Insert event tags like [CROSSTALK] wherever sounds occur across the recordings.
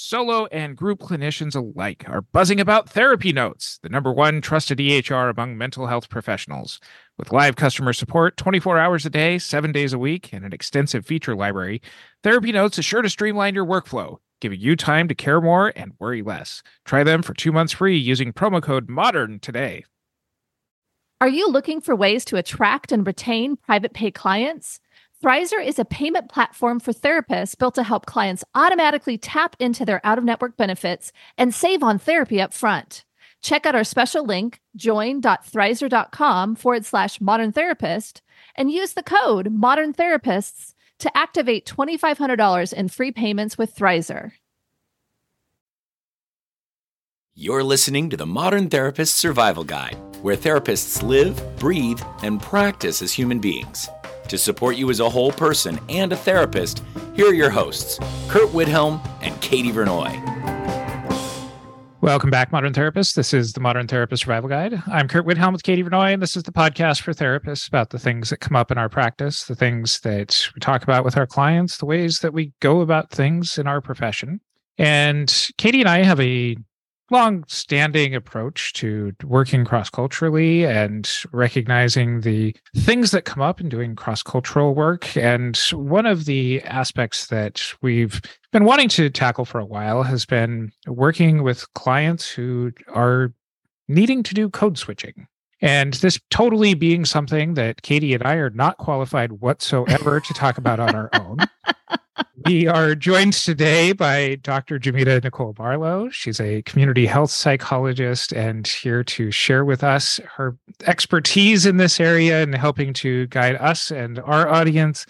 Solo and group clinicians alike are buzzing about Therapy Notes, the number one trusted EHR among mental health professionals. With live customer support 24 hours a day, seven days a week, and an extensive feature library, Therapy Notes is sure to streamline your workflow, giving you time to care more and worry less. Try them for two months free using promo code MODERN today. Are you looking for ways to attract and retain private pay clients? Thrizer is a payment platform for therapists built to help clients automatically tap into their out of network benefits and save on therapy up front. Check out our special link, join.thrizer.com forward slash modern therapist, and use the code modern therapists to activate $2,500 in free payments with Thrizer. You're listening to the Modern Therapist Survival Guide, where therapists live, breathe, and practice as human beings. To support you as a whole person and a therapist, here are your hosts, Curt Widhelm and Katie Vernoy. Welcome back, Modern Therapists. This is the Modern Therapist Survival Guide. I'm Curt Widhelm with Katie Vernoy, and this is the podcast for therapists about the things that come up in our practice, the things that we talk about with our clients, the ways that we go about things in our profession. And Katie and I have a long standing approach to working cross culturally and recognizing the things that come up in doing cross cultural work. And one of the aspects that we've been wanting to tackle for a while has been working with clients who are needing to do code switching. And this totally being something that Katie and I are not qualified whatsoever to talk about on our own. [LAUGHS] we are joined today by Dr. Jameta Nicole Barlow. She's a community health psychologist and here to share with us her expertise in this area and helping to guide us and our audience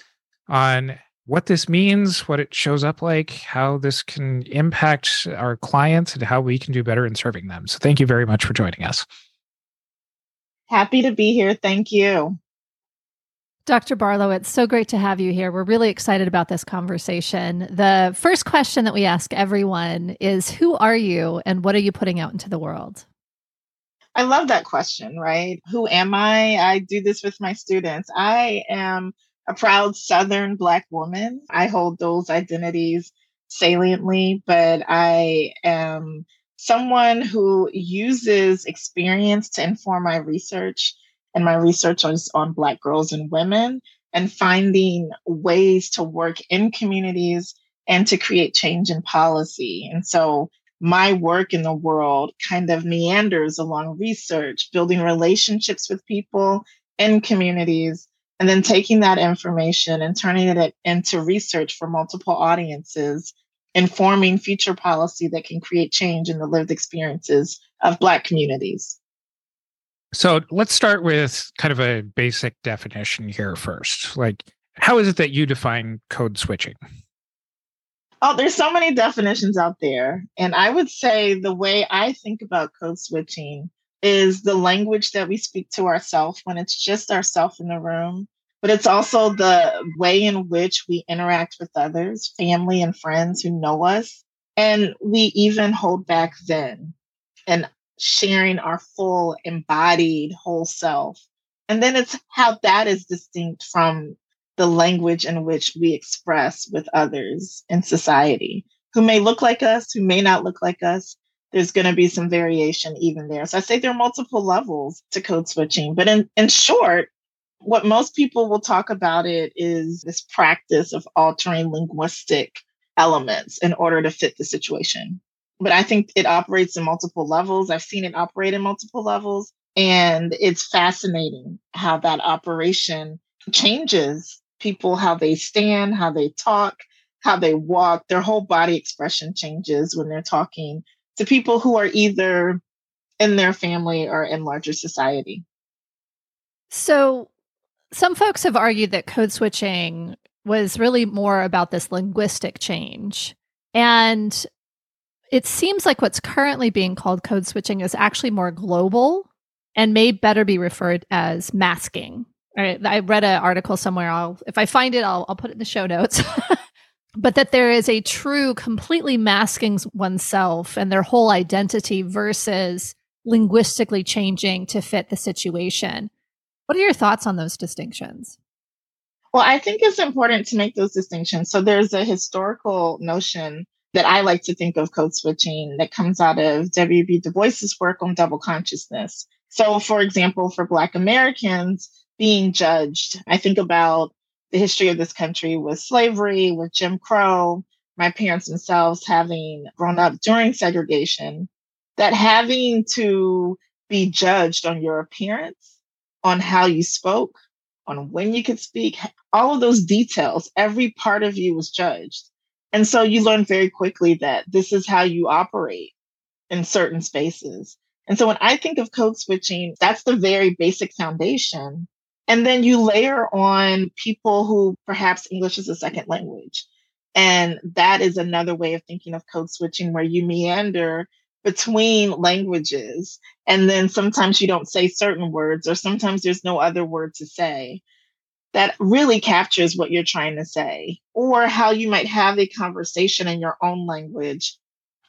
on what this means, what it shows up like, how this can impact our clients, and how we can do better in serving them. So, thank you very much for joining us. Happy to be here. Thank you. Dr. Barlow, it's so great to have you here. We're really excited about this conversation. The first question that we ask everyone is Who are you and what are you putting out into the world? I love that question, right? Who am I? I do this with my students. I am a proud Southern Black woman. I hold those identities saliently, but I am someone who uses experience to inform my research and my research was on Black girls and women and finding ways to work in communities and to create change in policy. And so my work in the world kind of meanders along research, building relationships with people in communities, and then taking that information and turning it into research for multiple audiences, informing future policy that can create change in the lived experiences of Black communities. So let's start with kind of a basic definition here first. Like, how is it that you define code switching? Oh, there's so many definitions out there. And I would say the way I think about code switching is the language that we speak to ourselves when it's just ourselves in the room, but it's also the way in which we interact with others, family and friends who know us. And we even hold back then. And sharing our full embodied whole self. And then it's how that is distinct from the language in which we express with others in society who may look like us, who may not look like us. There's going to be some variation even there. So I say there are multiple levels to code switching. But in, in short, what most people will talk about it is this practice of altering linguistic elements in order to fit the situation but I think it operates in multiple levels. I've seen it operate in multiple levels. And it's fascinating how that operation changes people, how they stand, how they talk, how they walk. Their whole body expression changes when they're talking to people who are either in their family or in larger society. So, some folks have argued that code switching was really more about this linguistic change. And it seems like what's currently being called code switching is actually more global and may better be referred as masking. Right? I read an article somewhere. I'll if I find it, I'll I'll put it in the show notes. [LAUGHS] but that there is a true completely masking oneself and their whole identity versus linguistically changing to fit the situation. What are your thoughts on those distinctions? Well, I think it's important to make those distinctions. So there's a historical notion that I like to think of code switching that comes out of W.B. Du Bois's work on double consciousness. So, for example, for Black Americans being judged, I think about the history of this country with slavery, with Jim Crow, my parents themselves having grown up during segregation, that having to be judged on your appearance, on how you spoke, on when you could speak, all of those details, every part of you was judged. And so you learn very quickly that this is how you operate in certain spaces. And so when I think of code switching, that's the very basic foundation. And then you layer on people who perhaps English is a second language. And that is another way of thinking of code switching where you meander between languages. And then sometimes you don't say certain words, or sometimes there's no other word to say that really captures what you're trying to say, or how you might have a conversation in your own language,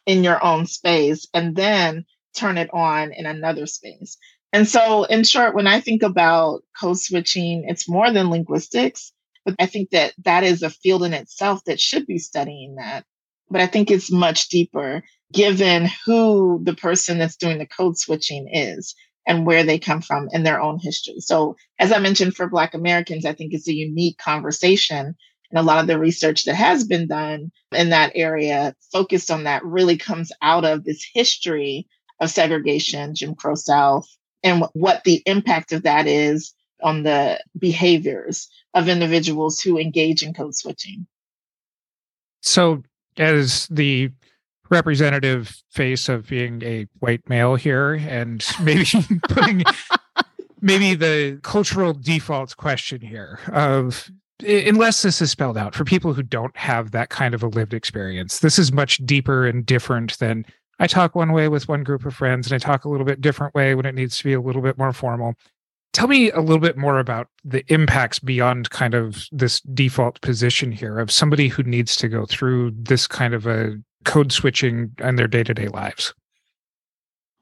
in your own space, and then turn it on in another space. And so, in short, when I think about code switching, it's more than linguistics, but I think that that is a field in itself that should be studying that. But I think it's much deeper given who the person that's doing the code switching is and where they come from in their own history. So, as I mentioned, for Black Americans, I think it's a unique conversation. And a lot of the research that has been done in that area focused on that really comes out of this history of segregation, Jim Crow South, and what the impact of that is on the behaviors of individuals who engage in code switching. So, as the representative face of being a white male here and maybe [LAUGHS] putting maybe the cultural default question here of unless this is spelled out for people who don't have that kind of a lived experience this is much deeper and different than i talk one way with one group of friends and i talk a little bit different way when it needs to be a little bit more formal. Tell me a little bit more about the impacts beyond kind of this default position here of somebody who needs to go through this kind of a code switching in their day to day lives?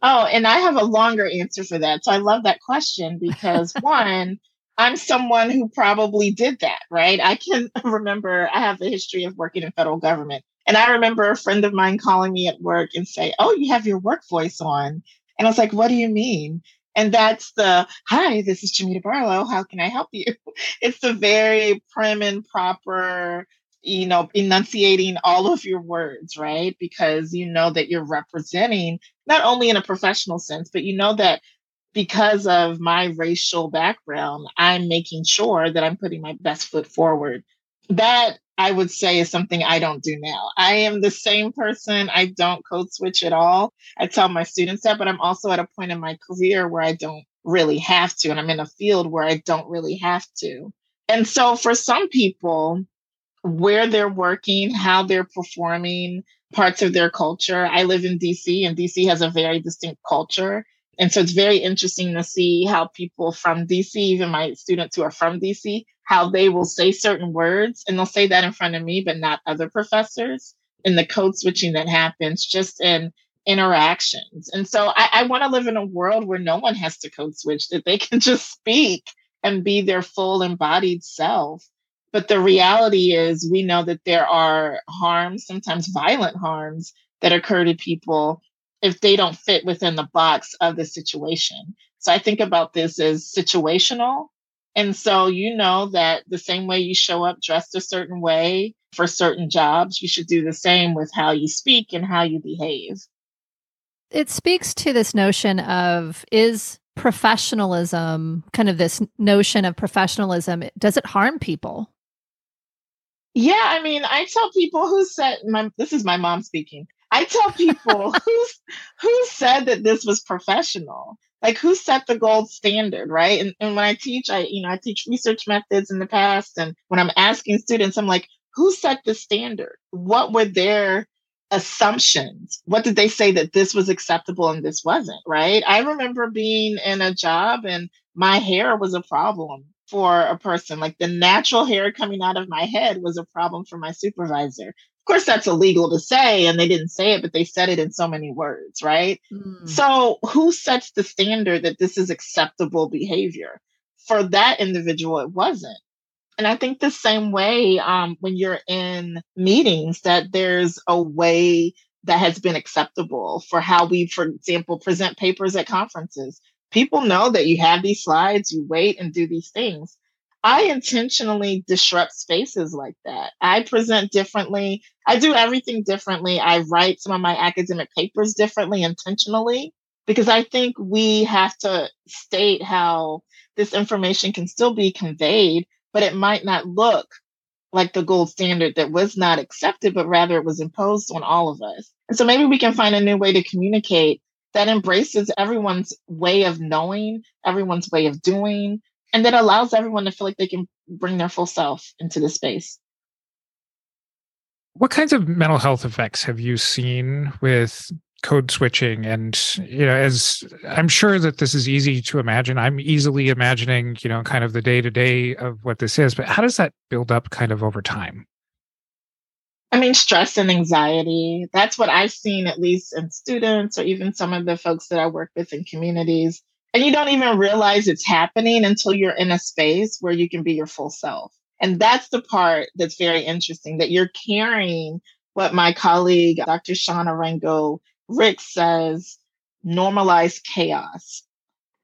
Oh, and I have a longer answer for that. So I love that question [LAUGHS] because one, I'm someone who probably did that, right? I can [LAUGHS] remember I have a history of working in federal government. And I remember a friend of mine calling me at work and say, Oh, you have your work voice on. And I was like, What do you mean? And that's the hi, this is Jameta Barlow. How can I help you? [LAUGHS] It's a very prim and proper you know, enunciating all of your words, right? Because you know that you're representing not only in a professional sense, but you know that because of my racial background, I'm making sure that I'm putting my best foot forward. That I would say is something I don't do now. I am the same person. I don't code switch at all. I tell my students that, but I'm also at a point in my career where I don't really have to. And I'm in a field where I don't really have to. And so for some people, where they're working, how they're performing, parts of their culture. I live in DC, and DC has a very distinct culture. And so it's very interesting to see how people from DC, even my students who are from DC, how they will say certain words and they'll say that in front of me, but not other professors. And the code switching that happens just in interactions. And so I, I want to live in a world where no one has to code switch, that they [LAUGHS] can just speak and be their full embodied self. But the reality is, we know that there are harms, sometimes violent harms, that occur to people if they don't fit within the box of the situation. So I think about this as situational. And so you know that the same way you show up dressed a certain way for certain jobs, you should do the same with how you speak and how you behave. It speaks to this notion of is professionalism, kind of this notion of professionalism, does it harm people? Yeah, I mean, I tell people who said my this is my mom speaking. I tell people [LAUGHS] who's who said that this was professional. Like who set the gold standard, right? And, and when I teach, I you know I teach research methods in the past, and when I'm asking students, I'm like, who set the standard? What were their assumptions? What did they say that this was acceptable and this wasn't? Right? I remember being in a job and my hair was a problem for a person. Like the natural hair coming out of my head was a problem for my supervisor. Of course, that's illegal to say, and they didn't say it, but they said it in so many words, right? Mm. So, who sets the standard that this is acceptable behavior? For that individual, it wasn't. And I think the same way um, when you're in meetings, that there's a way that has been acceptable for how we, for example, present papers at conferences. People know that you have these slides, you wait and do these things. I intentionally disrupt spaces like that. I present differently. I do everything differently. I write some of my academic papers differently intentionally because I think we have to state how this information can still be conveyed, but it might not look like the gold standard that was not accepted, but rather it was imposed on all of us. And so maybe we can find a new way to communicate that embraces everyone's way of knowing, everyone's way of doing, and that allows everyone to feel like they can bring their full self into the space. What kinds of mental health effects have you seen with code switching? And you know as i'm sure that this is easy to imagine. I'm easily imagining you know kind of the day to day of what this is but how does that build up kind of over time i mean stress and anxiety. That's what i've seen at least in students or even some of the folks that i work with in communities. And you don't even realize it's happening until you're in a space where you can be your full self. And that's the part that's very interesting that you're carrying what my colleague dr shauna rango Rick says normalize chaos,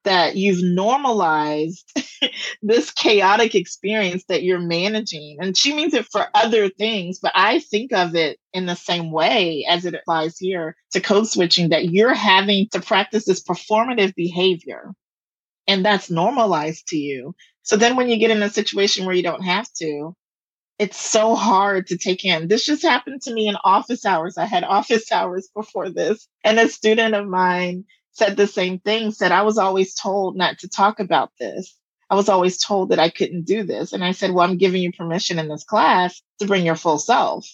that you've normalized [LAUGHS] this chaotic experience that you're managing. And she means it for other things, but I think of it in the same way as it applies here to code switching that you're having to practice this performative behavior. And that's normalized to you. So then when you get in a situation where you don't have to, it's so hard to take in. This just happened to me in office hours. I had [LAUGHS] office hours before this. And a student of mine said the same thing, said, I was always told not to talk about this. I was always told that I couldn't do this. And I said, Well, I'm giving you permission in this class to bring your full self.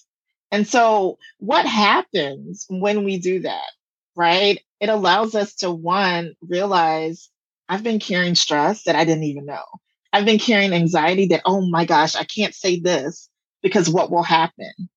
And so, what happens when we do that, right? It allows us to, one, realize I've been carrying stress that I didn't even know. I've been carrying anxiety that, oh my gosh, I can't say this because what will happen?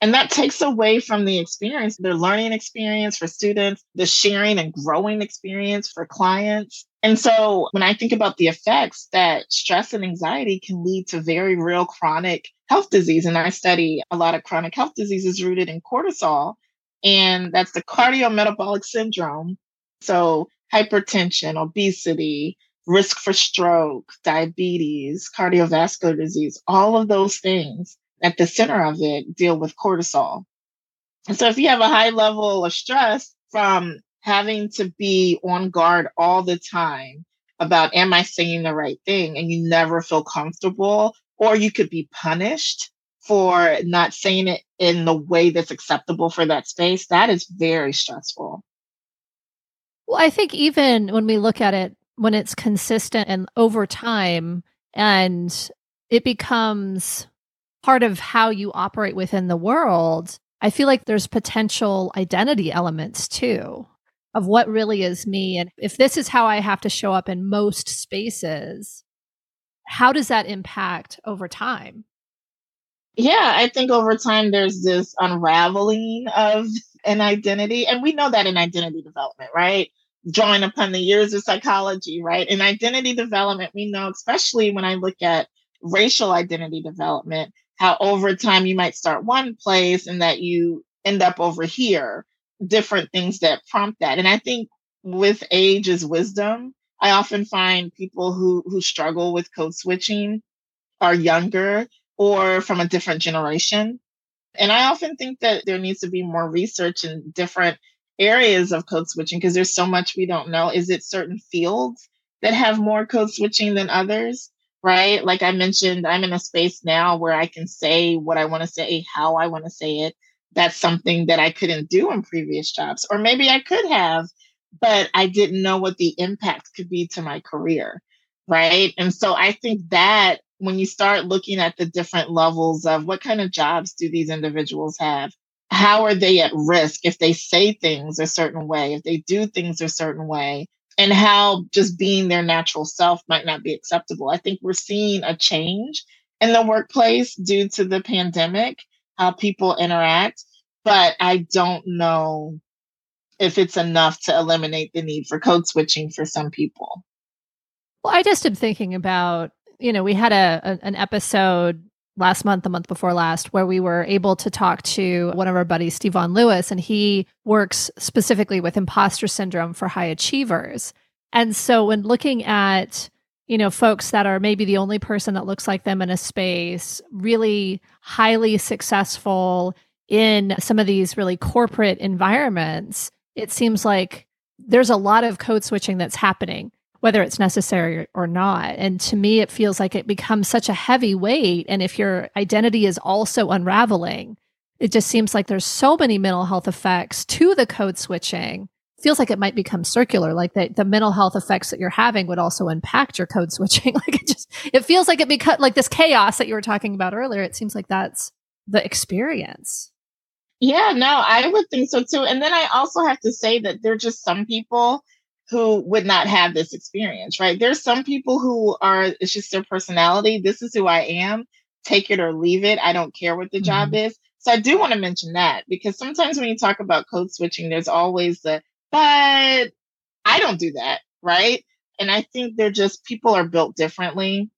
And that takes away from the experience, the learning experience for students, the sharing and growing experience for clients. And so when I think about the effects that stress and anxiety can lead to very real chronic health disease, and I study a lot of chronic health diseases rooted in cortisol, and that's the cardiometabolic syndrome. So hypertension, obesity, risk for stroke, diabetes, cardiovascular disease, all of those things at the center of it deal with cortisol. And so if you have a high level of stress from having to be on guard all the time about am I saying the right thing and you never feel comfortable or you could be punished for not saying it in the way that's acceptable for that space, that is very stressful. Well, I think even when we look at it when it's consistent and over time and it becomes part of how you operate within the world, I feel like there's potential identity elements too of what really is me. And if this is how I have to show up in most spaces, how does that impact over time? Yeah, I think over time there's this unraveling of an identity. And we know that in identity development, right? drawing upon the years of psychology, right? In identity development, we know, especially when I look at racial identity development, how over time you might start one place and that you end up over here, different things that prompt that. And I think with age is wisdom. I often find people who who struggle with code switching are younger or from a different generation. And I often think that there needs to be more research in different areas of code switching because there's so much we don't know. Is it certain fields that have more code switching than others? Right. Like I mentioned, I'm in a space now where I can say what I want to say, how I want to say it. That's something that I couldn't do in previous jobs. Or maybe I could have, but I didn't know what the impact could be to my career. Right. And so I think that when you start looking at the different levels of what kind of jobs do these individuals have, how are they at risk if they say things a certain way, if they do things a certain way, and how just being their natural self might not be acceptable. I think we're seeing a change in the workplace due to the pandemic, how people interact, but I don't know if it's enough to eliminate the need for code switching for some people. Well, I just am thinking about you know, we had a, a an episode last month, the month before last, where we were able to talk to one of our buddies, Stevon Lewis, and he works specifically with imposter syndrome for high achievers. And so when looking at, you know, folks that are maybe the only person that looks like them in a space, really highly successful in some of these really corporate environments, it seems like there's a lot of code switching that's happening whether it's necessary or not. And to me, it feels like it becomes such a heavy weight. And if your identity is also unraveling, it just seems like there's so many mental health effects to the code switching. feels like it might become circular, like the, the mental health effects that you're having would also impact your code switching. [LAUGHS] like it just, it feels like it becomes like this chaos that you were talking about earlier. It seems like that's the experience. Yeah, no, I would think so too. And then I also have to say that there are just some people who would not have this experience, right? There's some people who are, it's just their personality. This is who I am. Take it or leave it. I don't care what the mm-hmm. job is. So I do want to mention that because sometimes when you talk about code switching, there's always the, but I don't do that, right? And I think they're just, people are built differently.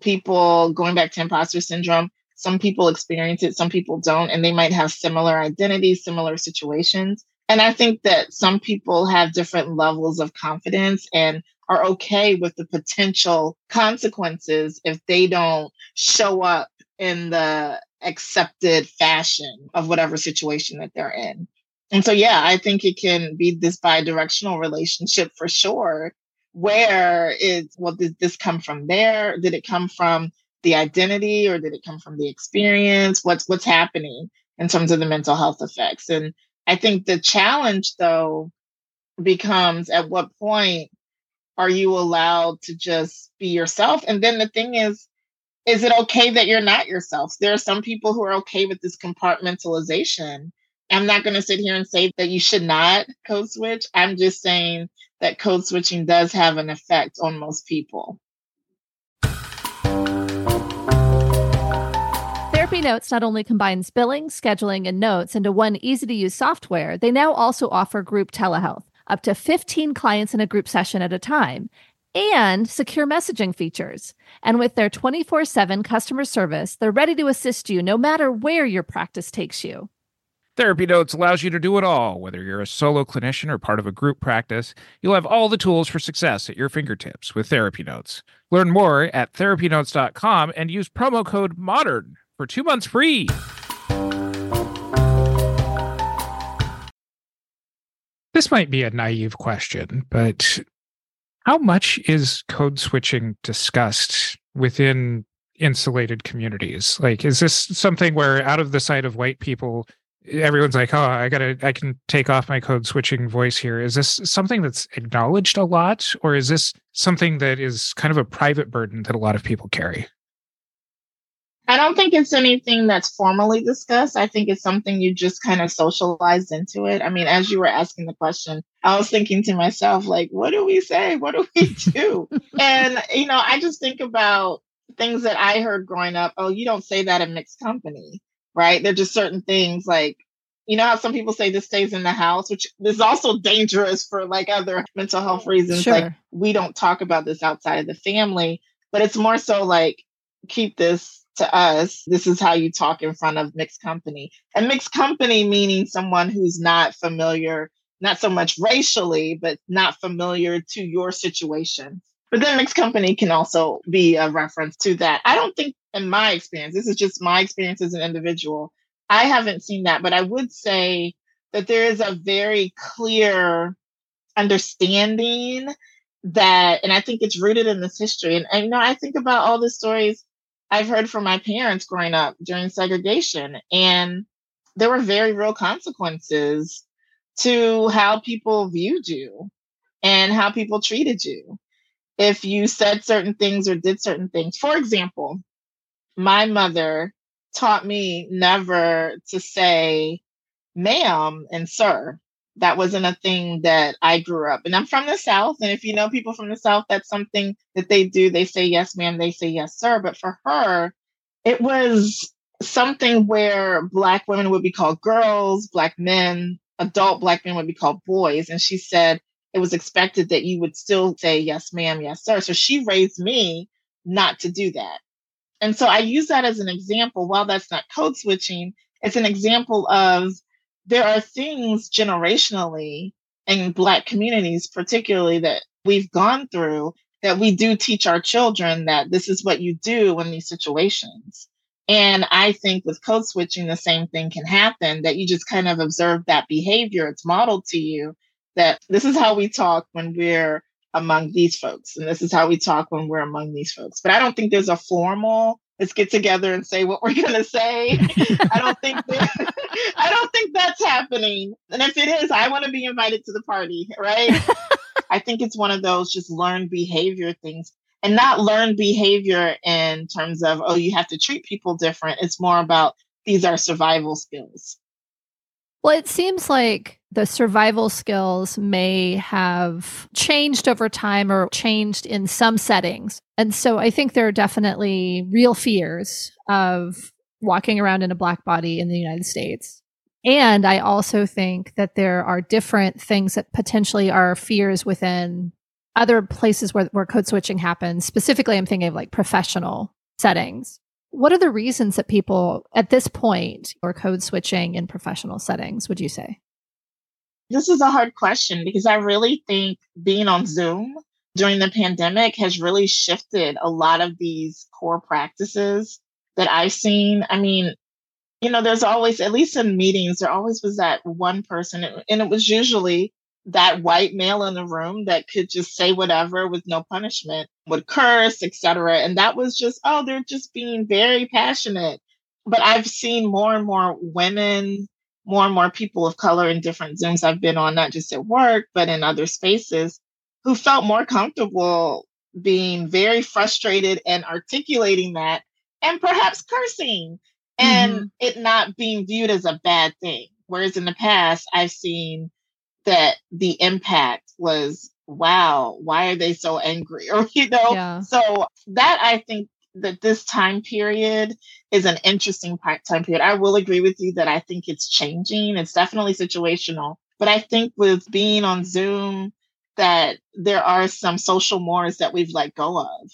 People, going back to imposter syndrome, some people experience it, some people don't, and they might have similar identities, similar situations. And I think that some people have different levels of confidence and are okay with the potential consequences if they don't show up in the accepted fashion of whatever situation that they're in. And so, yeah, I think it can be this bi directional relationship for sure, Where is, well, did this come from there? Did it come from the identity or did it come from the experience? What's, what's happening in terms of the mental health effects? And I think the challenge, though, becomes at what point are you allowed to just be yourself? And then the thing is, is it okay that you're not yourself? There are some people who are okay with this compartmentalization. I'm not going to sit here and say that you should not code switch. I'm just saying that code switching does have an effect on most people. Therapy Notes not only combines billing, scheduling, and notes into one easy to use software, they now also offer group telehealth, up to 15 clients in a group session at a time, and secure messaging features. And with their 24 7 customer service, they're ready to assist you no matter where your practice takes you. Therapy Notes allows you to do it all. Whether you're a solo clinician or part of a group practice, you'll have all the tools for success at your fingertips with Therapy Notes. Learn more at therapynotes.com and use promo code MODERN for two months free. This might be a naive question, but how much is code switching discussed within insulated communities? Like, is this something where out of the sight of white people, everyone's like, oh, I gotta, I can take off my code switching voice here. Is this something that's acknowledged a lot, or is this something that is kind of a private burden that a lot of people carry? I don't think it's anything that's formally discussed. I think it's something you just kind of socialized into it. I mean, as you were asking the question, I was thinking to myself, like, what do we say? What do we [LAUGHS] do? and, you know, I just think about things that I heard growing up. Oh, you don't say that in mixed company, right? There are just certain things like, you know how some people say this stays in the house, which is also dangerous for like other mental health reasons. Sure. Like, we don't talk about this outside of the family, but it's more so like, keep this to us, this is how you talk in front of mixed company. And mixed company meaning someone who's not familiar, not so much racially, but not familiar to your situation. But then mixed company can also be a reference to that. I don't think, in my experience, this is just my experience as an individual. I haven't seen that, but I would say that there is a very clear understanding that, and I think it's rooted in this history. And, and you know, I think about all the stories I've heard from my parents growing up during segregation, and there were very real consequences to how people viewed you and how people treated you if you said certain things or did certain things. For example, my mother taught me never to say ma'am and sir that wasn't a thing that I grew up. And I'm from the South. And if you know people from the South, that's something that they do. They say yes, ma'am. They say yes, sir. But for her, it was something where Black women would be called girls, Black men, adult Black men would be called boys. And she said it was expected that you would still say yes, ma'am, yes, sir. So she raised me not to do that. And so I use that as an example. While that's not code switching, it's an example of there are things generationally in Black communities, particularly that we've gone through that we do teach our children that this is what you do in these situations. And I think with code switching, the same thing can happen that you just kind of observe that behavior. It's modeled to you that this is how we talk when we're among these folks, and this is how we talk when we're among these folks. But I don't think there's a formal let's get together and say what we're going to say. I don't think that, [LAUGHS] I don't think that's happening. And if it is, I want to be invited to the party, right? [LAUGHS] I think it's one of those just learned behavior things and not learned behavior in terms of, oh, you have to treat people different. It's more about these are survival skills. Well, it seems like the survival skills may have changed over time or changed in some settings. And so I think there are definitely real fears of walking around in a black body in the United States. And I also think that there are different things that potentially are fears within other places where, where code switching happens. Specifically, I'm thinking of like professional settings. What are the reasons that people at this point are code switching in professional settings, would you say? This is a hard question because I really think being on Zoom during the pandemic has really shifted a lot of these core practices that I've seen. I mean, you know, there's always, at least in meetings, there always was that one person, and it was usually that white male in the room that could just say whatever with no punishment, would curse, etc. And that was just, oh, they're just being very passionate. But I've seen more and more women, more and more people of color in different Zooms I've been on, not just at work, but in other spaces, who felt more comfortable being very frustrated and articulating that and perhaps cursing and mm-hmm. it not being viewed as a bad thing. Whereas in the past, I've seen that the impact was, wow, why are they so angry? [LAUGHS] Or, you know, yeah. so that I think that this time period is an interesting time period. I will agree with you that I think it's changing. It's definitely situational. But I think with being on Zoom, that there are some social mores that we've let go of.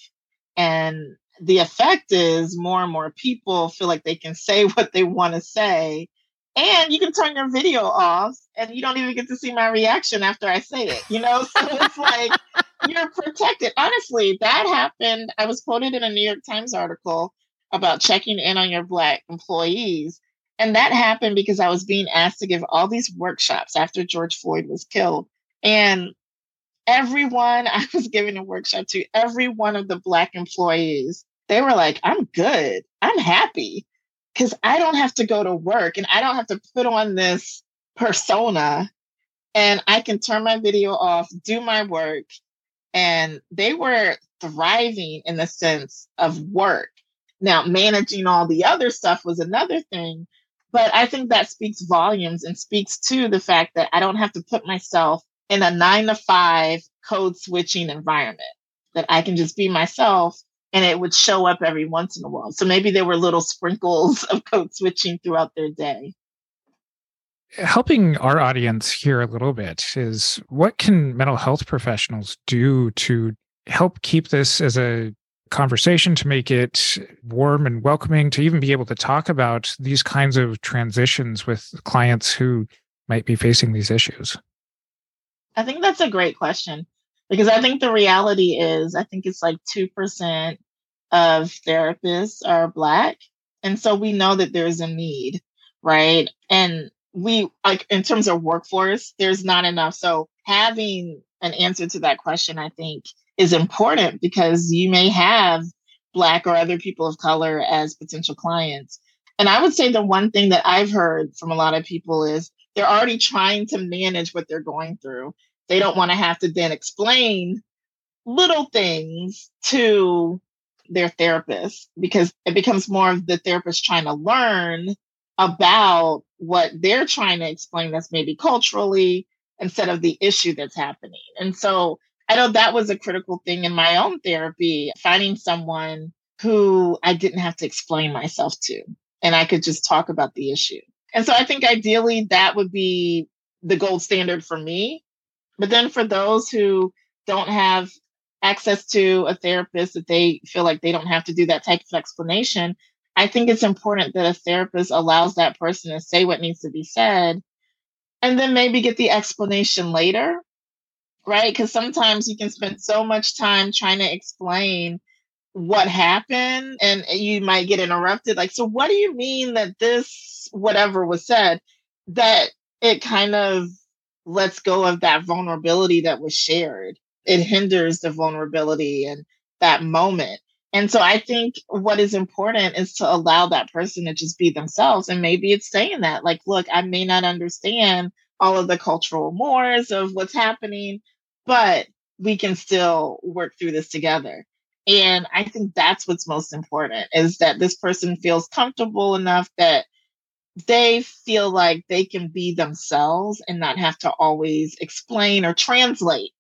And the effect is more and more people feel like they can say [LAUGHS] what they want to say and you can turn your video off and you don't even get to see my reaction after I say it, you know? So it's [LAUGHS] like you're protected. Honestly, that happened. I was quoted in a New York Times article about checking in on your Black employees. And that happened because I was being asked to give all these workshops after George Floyd was killed. And everyone [LAUGHS] I was giving a workshop to, every one of the Black employees, they were like, I'm good. I'm happy because I don't have to go to work and I don't have to put on this persona and I can turn my video off, do my work. And they were thriving in the sense of work. Now, managing all the other stuff was another thing. But I think that speaks volumes and speaks to the fact that I don't have to put myself in a nine to five code switching environment, that I can just be myself and it would show up every once in a while. So maybe there were little sprinkles [LAUGHS] of code switching throughout their day. Helping our audience here a little bit is what can mental health professionals do to help keep this as a conversation to make it warm and welcoming to even be able to talk about these kinds of transitions with clients who might be facing these issues? I think that's a great question because I think the reality is, I think it's like 2% of therapists are Black. And so we know that there's a need, right? And we, like, in terms of workforce, there's not enough. So having an answer to that question, I think, is important because you may have Black or other people of color as potential clients. And I would say the one thing that I've heard from a lot of people is they're already trying to manage what they're going through. They don't want to have to then explain little things to their therapist because it becomes more of the therapist trying to learn about what they're trying to explain that's maybe culturally instead of the issue that's happening. And so I know that was a critical thing in my own therapy, finding someone who I didn't have to explain myself to and I could just talk about the issue. And so I think ideally that would be the gold standard for me. But then for those who don't have access to a therapist that they feel like they don't have to do that type of explanation, I think it's important that a therapist allows that person to say what needs to be said and then maybe get the explanation later, right? Because sometimes you can spend so much time trying to explain what happened and you might get interrupted. Like, so what do you mean that this, whatever was said, that it kind of lets go of that vulnerability that was shared? It hinders the vulnerability and that moment. And so I think what is important is to allow that person to just be themselves. And maybe it's saying that, like, look, I may not understand all of the cultural mores of what's happening, but we can still work through this together. And I think that's what's most important is that this person feels comfortable enough that they feel like they can be themselves and not have to always explain or translate,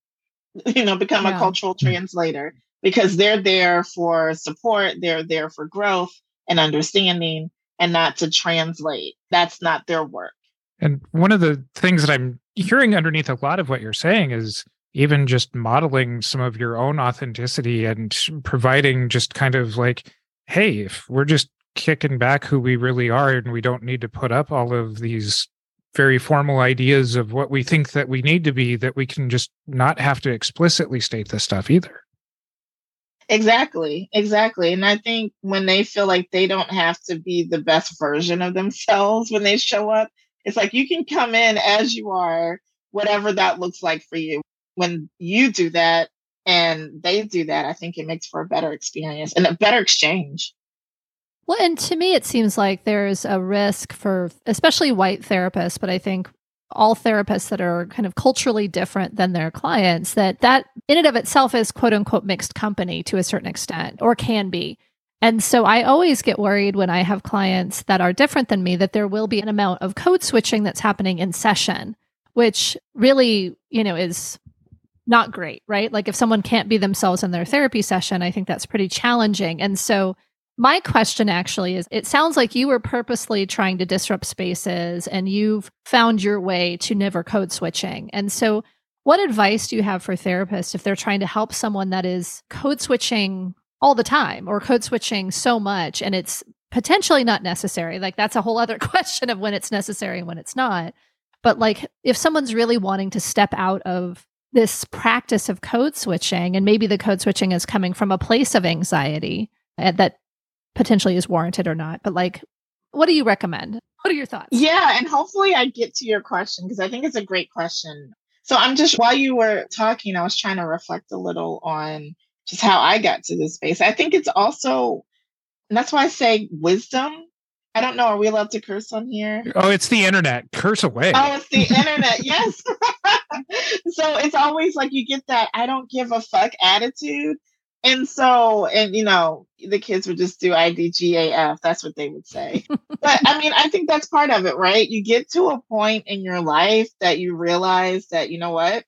[LAUGHS] you know, become yeah. a cultural mm. translator because they're there for support, they're there for growth and understanding and not to translate. That's not their work. And one of the things that I'm hearing underneath a lot of what you're saying is even just modeling some of your own authenticity and providing just kind of like, hey, if we're just kicking back who we really are and we don't need to put up all of these very formal ideas of what we think that we need to be, that we can just not have to explicitly state this stuff either. Exactly, exactly. And I think when they feel like they don't have to be the best version of themselves when they show up, it's like you can come in as you are, whatever that looks like for you when you do that and they do that, I think it makes for a better experience and a better exchange. Well, and to me, it seems like there's a risk for especially white therapists, but I think all therapists that are kind of culturally different than their clients that that in and of itself is quote unquote mixed company to a certain extent or can be and so i always get worried when i have clients that are different than me that there will be an amount of code switching that's happening in session which really you know is not great, right? Like if someone can't be themselves in their therapy session, I think that's pretty challenging. And so my question actually is it sounds like you were purposely trying to disrupt spaces and you've found your way to never code switching. And so what advice do you have for therapists if they're trying to help someone that is code switching all the time or code switching so much and it's potentially not necessary? Like that's a whole other [LAUGHS] question of when it's necessary and when it's not. But like if someone's really wanting to step out of this practice of code switching, and maybe the code switching is coming from a place of anxiety uh, that potentially is warranted or not. But like, what do you recommend? What are your thoughts? Yeah, and hopefully I get to your question because I think it's a great question. So I'm just while you were talking, I was trying to reflect a little on just how I got to this space. I think it's also and that's why I say wisdom I don't know. Are we allowed to curse on here? Oh, it's the internet. Curse away. Oh, it's the [LAUGHS] internet. yes. [LAUGHS] so it's always like you get that I don't give a fuck attitude. And so, and you know, the kids would just do IDGAF. That's what they would say. but I mean, I think that's part of it, right? You get to a point in your life that you realize that, you know what?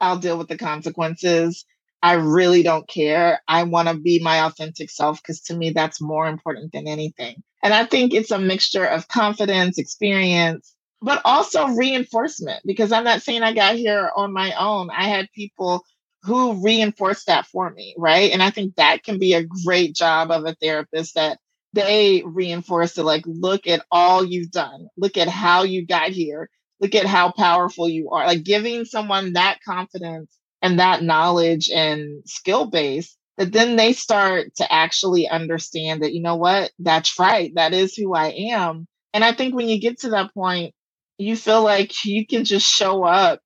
I'll deal with the consequences. I really don't care. I want to be my authentic self because to me, that's more important than anything. And I think it's a mixture of confidence, experience, but also reinforcement because I'm not saying I got here on my own. I had people who reinforced that for me, right? And I think that can be a great job of a therapist that they reinforce to like, look at all you've done, look at how you got here, look at how powerful you are. Like giving someone that confidence and that knowledge and skill base that then they start to actually understand that, you know what, that's right. That is who I am. And I think when you get to that point, you feel like you can just show up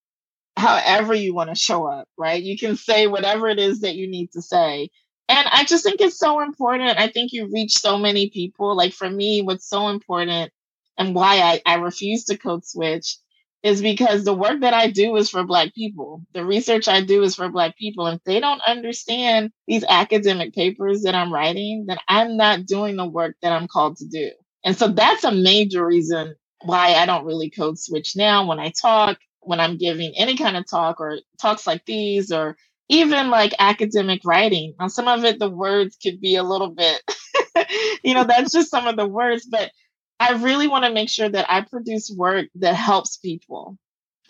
however you want to show up, right? You can say whatever it is that you need to say. And I just think it's so important. I think you reach so many people. Like for me, what's so important and why I, I refuse to code switch is because the work that I do is for Black people. The research I do is for Black people. And if they don't understand these academic papers that I'm writing, then I'm not doing the work that I'm called to do. And so that's a major reason why I don't really code switch now when I talk, when I'm giving any kind of talk or talks like these, or even like academic writing. Now, some of it, the words could be a little bit, [LAUGHS] you know, that's just some of the words, but I really want to make sure that I produce work that helps people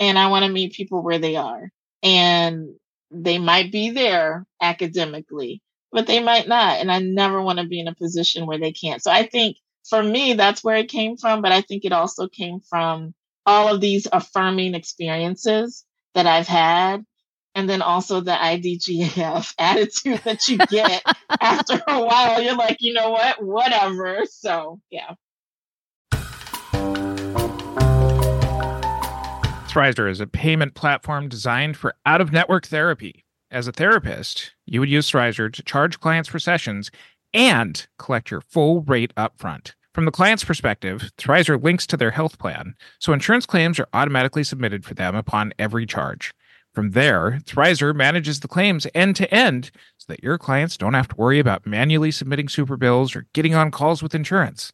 and I want to meet people where they are. And they might be there academically, but they might not. And I never want to be in a position where they can't. So I think for me, that's where it came from. But I think it also came from all of these affirming experiences that I've had. And then also the IDGAF [LAUGHS] attitude that you get [LAUGHS] after a while. You're like, you know what? Whatever. So, yeah. Thrizer is a payment platform designed for out of network therapy. As a therapist, you would use Thrizer to charge clients for sessions and collect your full rate upfront. From the client's perspective, Thrizer links to their health plan, so insurance claims are automatically submitted for them upon every charge. From there, Thrizer manages the claims end to end so that your clients don't have to worry about manually submitting super bills or getting on calls with insurance.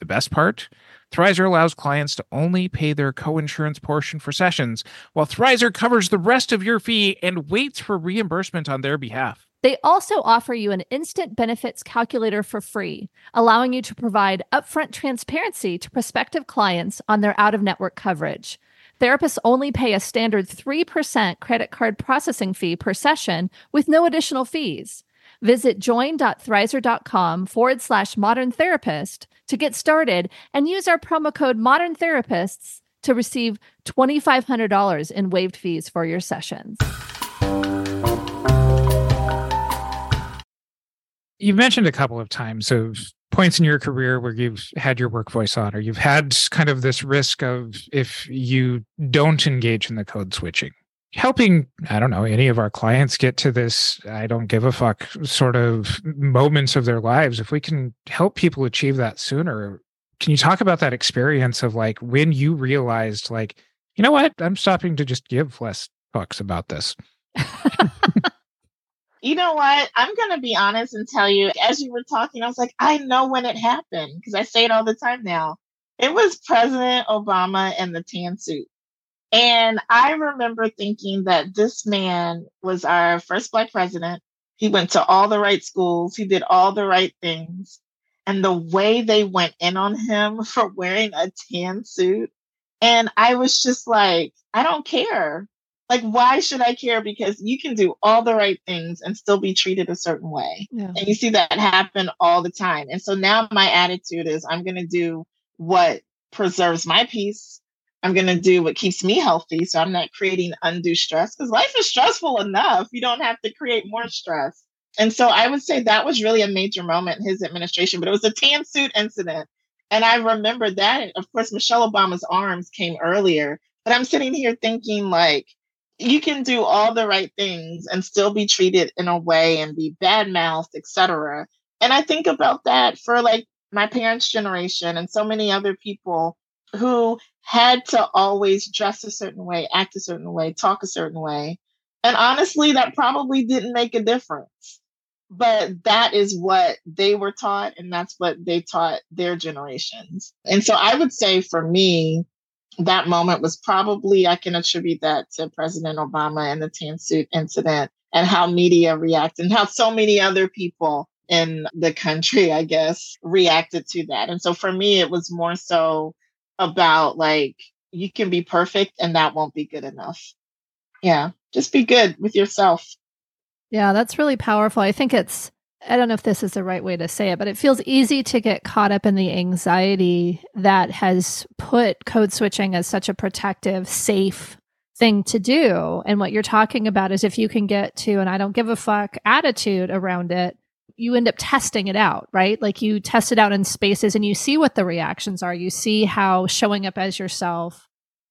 The best part? Thrizer allows clients to only pay their co-insurance portion for sessions, while Thrizer covers the rest of your fee and waits for reimbursement on their behalf. They also offer you an instant benefits calculator for free, allowing you to provide upfront transparency to prospective clients on their out of network coverage. Therapists only pay a standard 3% credit card processing fee per session with no additional fees. Visit join.thrizer.com forward slash modern therapist to get started and use our promo code modern therapists to receive $2,500 in waived fees for your sessions. You've mentioned a couple of times of points in your career where you've had your work voice on, or you've had kind of this risk of if you don't engage in the code switching, helping, I don't know, any of our clients get to this, I don't give a fuck sort of moments of their lives, if we can help people achieve that sooner, can you talk about that experience of like when you realized, like, you know what, I'm stopping to just give less fucks about this? [LAUGHS] [LAUGHS] you know what? I'm going to be honest and tell you, as you were talking, I was like, I know when it happened because I say it all the time now. It was President Obama and the tan suit. And I remember thinking that this man was our first Black president. He went to all the right schools, he did all the right things. And the way they went in on him [LAUGHS] for wearing a tan suit. And I was just like, I don't care. Like, why should I care? Because you can do all the right things and still be treated a certain way. Yeah. And you see that happen all the time. And so now my attitude is I'm going to do what preserves my peace I'm going to do what keeps me healthy. So I'm not creating undue stress because life is stressful enough. You don't have to create more stress. And so I would say that was really a major moment in his administration, but it was a tan suit incident. And I remember that. Of course, Michelle Obama's arms came earlier, but I'm sitting here thinking, like, you can do all the right things and still be treated in a way and be bad mouthed, etc. And I think about that for like my parents' generation and so many other people who had to always dress a certain way, act a certain way, talk a certain way. And honestly, that probably didn't make a difference. But that is what they were taught, and that's what they taught their generations. And so I would say for me, that moment was probably, I can attribute that to President Obama and the tan suit incident and how media reacted and how so many other people in the country, I guess, reacted to that. And so for me, it was more so about like you can be perfect and that won't be good enough. Yeah, just be good with yourself. Yeah, that's really powerful. I think it's I don't know if this is the right way to say it, but it feels easy to get caught up in the anxiety that has put code switching as such a protective, safe thing to do. And what you're talking about is if you can get to an I don't give a fuck attitude around it, you end up testing it out, right? Like you test it out in spaces and you see what the reactions are. You see how showing up as yourself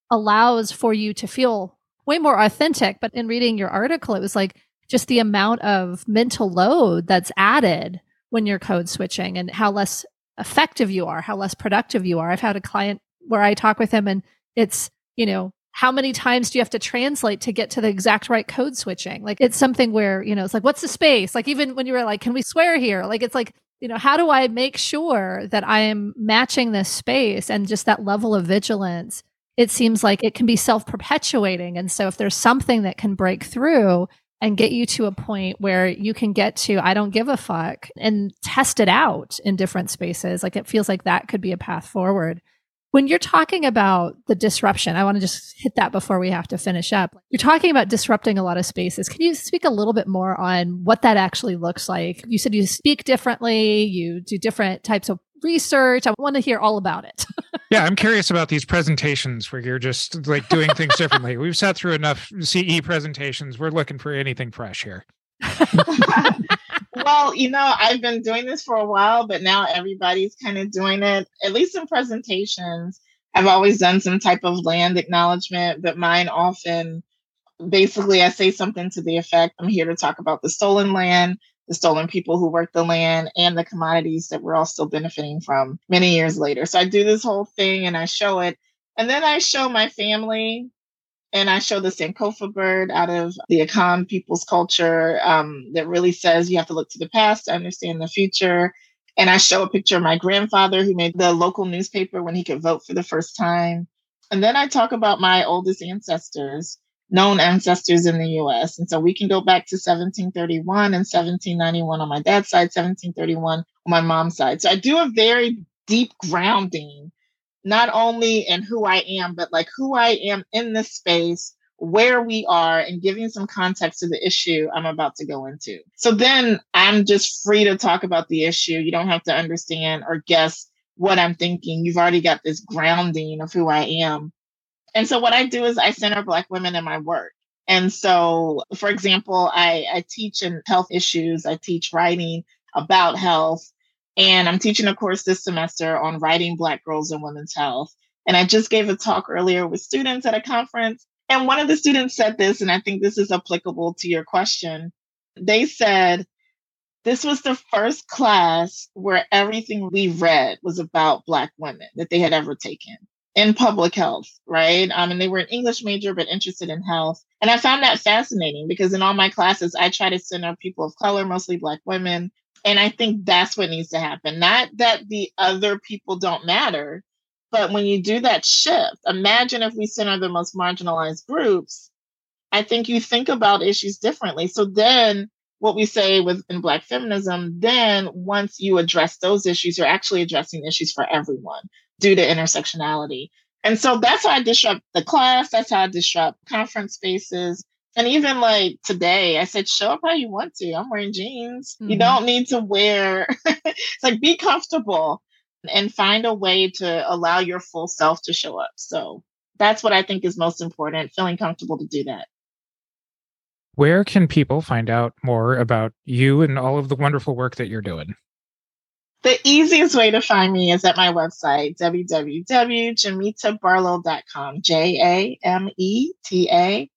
allows for you to feel way more authentic. But in reading your article, it was like just the amount of mental load that's added when you're code switching and how less effective you are, how less productive you are. I've had a client where I talk with him and it's, you know, how many times do you have to translate to get to the exact right code switching? Like it's something where, you know, it's like, what's the space? Like even when you were like, can we swear here? Like it's like, you know, how do I make sure that I am matching this space and just that level of vigilance? It seems like it can be self perpetuating. And so if there's something that can break through and get you to a point where you can get to, I don't give a fuck and test it out in different spaces, like it feels like that could be a path forward. When you're talking about the disruption, I want to just hit that before we have to finish up. You're talking about disrupting a lot of spaces. Can you speak a little bit more on what that actually looks like? You said you speak differently, you do different types of research. I want to hear all about it. [LAUGHS] yeah, I'm curious about these presentations where you're just like doing things differently. [LAUGHS] We've sat through enough CE presentations. We're looking for anything fresh here. [LAUGHS] well, you know, I've been doing this for a while, but now everybody's kind of doing it, at least in presentations. I've always done some type of land acknowledgement, but mine often basically I say something to the effect I'm here to talk about the stolen land, the stolen people who worked the land, and the commodities that we're all still benefiting from many years later. So I do this whole thing and I show it. And then I show my family and I show the Sankofa bird out of the Akan people's culture um, that really says you have to look to the past to understand the future. And I show a picture of my grandfather who made the local newspaper when he could vote for the first time. And then I talk about my oldest ancestors, known ancestors in the US. And so we can go back to 1731 and 1791 on my dad's side, 1731 on my mom's side. So I do a very deep grounding not only in who I am, but like who I am in this space, where we are, and giving some context to the issue I'm about to go into. So then I'm just free to talk about the issue. You don't have to understand or guess what I'm thinking. You've already got this grounding of who I am. And so what I do is I center Black women in my work. And so, for example, I, I teach in health issues, I teach writing about health. And I'm teaching a course this semester on writing Black girls and women's health. And I just gave a talk earlier with students at a conference. And one of the students said this, and I think this is applicable to your question. They said, this was the first class where everything we read was about Black women that they had ever taken in public health, right? Um, and they were an English major, but interested in health. And I found that fascinating because in all my classes, I try to center people of color, mostly Black women, and I think that's what needs to happen. Not that the other people don't matter, but when you do that shift, imagine if we center the most marginalized groups. I think you think about issues differently. So then what we say within Black feminism, then once you address those issues, you're actually addressing issues for everyone due to intersectionality. And so that's how I disrupt the class. That's how I disrupt conference spaces. And even like today, I said, show up how you want to. I'm wearing jeans. Mm-hmm. You don't need to wear, it's [LAUGHS] like be comfortable and find a way to allow your full self to show up. So that's what I think is most important, feeling comfortable to do that. Where can people find out more about you and all of the wonderful work that you're doing? The easiest way to find me is at my website, www.jametabarlow.com, J A M E T A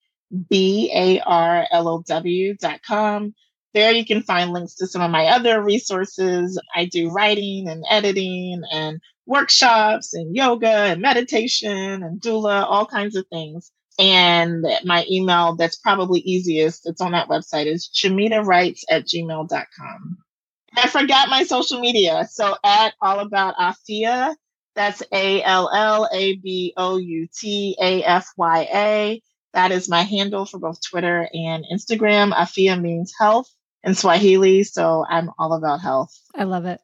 B A R L O W dot com. There you can find links to some of my other resources. I do writing and editing and workshops and yoga and meditation and doula, all kinds of things. And my email that's probably easiest, it's on that website, is jametawrites at gmail.com. I forgot my social media. So at all about Afya, that's A L L A B O U T A F Y A. That is my handle for both Twitter and Instagram. Afya means health in Swahili. So I'm all about health. I love it.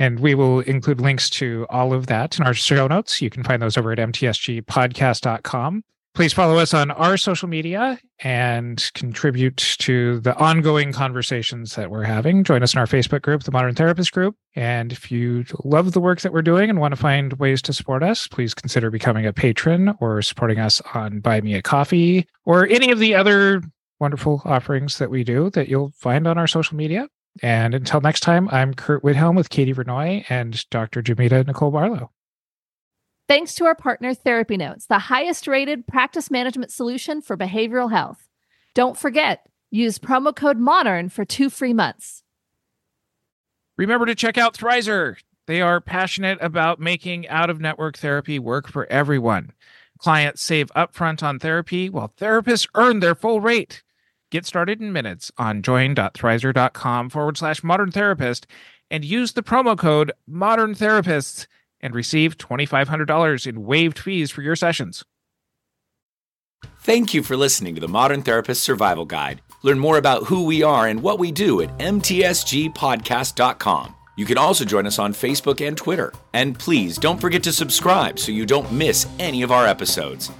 And we will include links to all of that in our show notes. You can find those over at mtsgpodcast.com. Please follow us on our social media and contribute to the ongoing conversations that we're having. Join us in our Facebook group, the Modern Therapist Group. And if you love the work that we're doing and want to find ways to support us, please consider becoming a patron or supporting us on Buy Me a Coffee or any of the other wonderful offerings that we do that you'll find on our social media. And until next time, I'm Curt Widhalm with Katie Vernoy and Dr. Jameta Nicole Barlow. Thanks to our partner, Therapy Notes, the highest rated practice management solution for behavioral health. Don't forget, use promo code MODERN for two free months. Remember to check out Thrizer. They are passionate about making out of network therapy work for everyone. Clients save upfront on therapy while therapists earn their full rate. Get started in minutes on join.thrizer.com forward slash modern therapist and use the promo code modern therapists and receive $2,500 in waived fees for your sessions. Thank you for listening to the Modern Therapist Survival Guide. Learn more about who we are and what we do at mtsgpodcast.com. You can also join us on Facebook and Twitter. And please don't forget to subscribe so you don't miss any of our episodes.